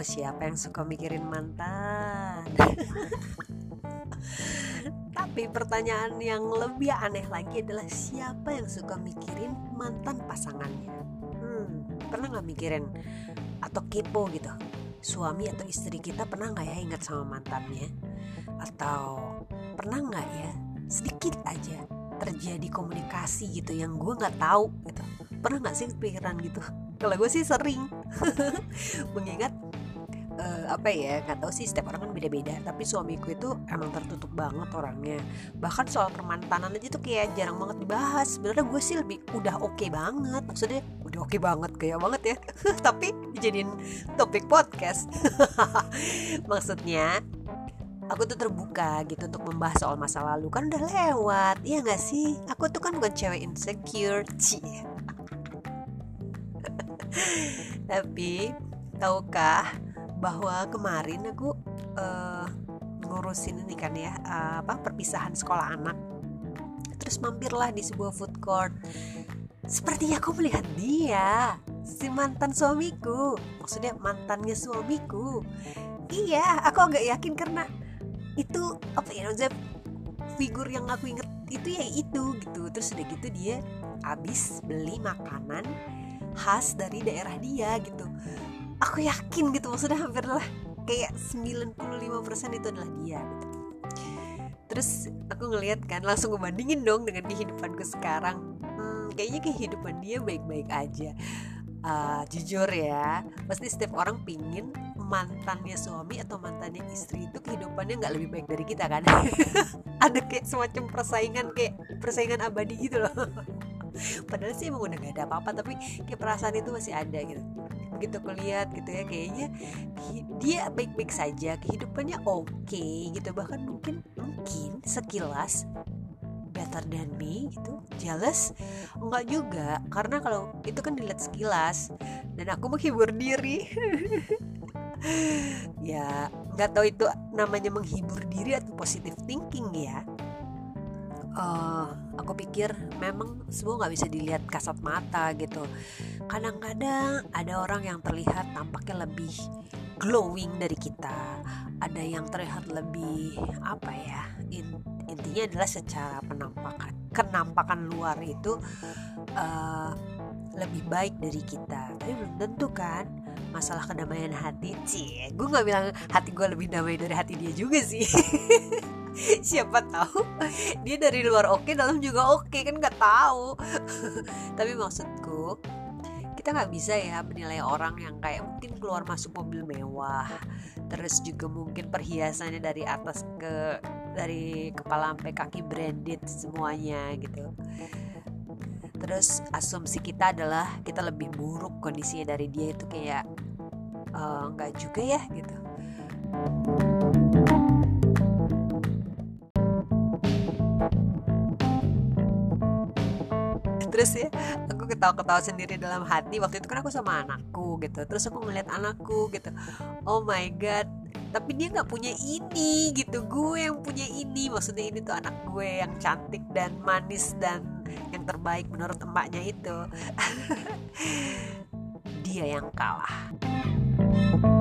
Siapa yang suka mikirin mantan? Tapi pertanyaan yang lebih aneh lagi adalah siapa yang suka mikirin mantan pasangannya? Hmm, pernah nggak mikirin atau kepo gitu? Suami atau istri kita pernah nggak ya ingat sama mantannya? Atau pernah nggak ya sedikit aja terjadi komunikasi gitu yang gue nggak tahu gitu? Pernah nggak sih pikiran gitu? Kalau gue sih sering mengingat uh, apa ya nggak tahu sih setiap orang kan beda-beda. Tapi suamiku itu emang tertutup banget orangnya. Bahkan soal permantanan aja tuh kayak jarang banget dibahas. Sebenarnya gue sih lebih udah oke okay banget. Maksudnya udah oke okay banget kayak banget ya. Tapi dijadiin topik podcast. Maksudnya aku tuh terbuka gitu untuk membahas soal masa lalu. Kan udah lewat iya gak sih? Aku tuh kan bukan cewek insecure cie. Tapi tahukah bahwa kemarin aku uh, ngurusin ini kan ya uh, apa perpisahan sekolah anak. Terus mampirlah di sebuah food court. Sepertinya aku melihat dia si mantan suamiku. Maksudnya mantannya suamiku. Iya aku agak yakin karena itu apa ya maksudnya figur yang aku inget itu ya itu gitu. Terus udah gitu dia habis beli makanan khas dari daerah dia gitu aku yakin gitu maksudnya hampir lah. Kayak 95% itu adalah dia gitu. Terus aku ngeliat kan langsung ngebandingin dong dengan kehidupanku sekarang. Hmm, kayaknya kehidupan dia baik-baik aja. Uh, jujur ya pasti setiap orang pingin mantannya suami atau mantannya istri itu kehidupannya nggak lebih baik dari kita kan? Ada kayak semacam persaingan kayak persaingan abadi gitu loh. Padahal sih emang udah gak ada apa-apa tapi kayak perasaan itu masih ada gitu begitu kulihat gitu ya kayaknya dia baik-baik saja kehidupannya oke okay, gitu. Bahkan mungkin mungkin sekilas better than me gitu jealous enggak juga. Karena kalau itu kan dilihat sekilas dan aku menghibur diri. Ya nggak tahu itu namanya menghibur diri atau positive thinking ya uh, aku pikir memang semua nggak bisa dilihat kasat mata gitu. Kadang-kadang ada orang yang terlihat tampaknya lebih glowing dari kita. Ada yang terlihat lebih apa ya in, intinya adalah secara penampakan kenampakan luar itu uh, lebih baik dari kita. Tapi belum tentu kan masalah kedamaian hati sih gue nggak bilang hati gue lebih damai dari hati dia juga sih. Siapa tahu dia dari luar oke dalam juga oke kan nggak tahu. Tapi maksudku kita nggak bisa ya menilai orang yang kayak mungkin keluar masuk mobil mewah terus juga mungkin perhiasannya dari atas ke dari kepala sampai kaki branded semuanya gitu terus asumsi kita adalah kita lebih buruk kondisinya dari dia itu kayak eh, nggak juga ya gitu. Terus ya aku ketawa-ketawa sendiri dalam hati. Waktu itu kan aku sama anakku gitu. Terus aku ngeliat anakku gitu. Oh my god tapi dia nggak punya ini gitu. Gue yang punya ini. Maksudnya ini tuh anak gue yang cantik dan manis dan yang terbaik menurut emaknya itu. Dia yang kalah. thank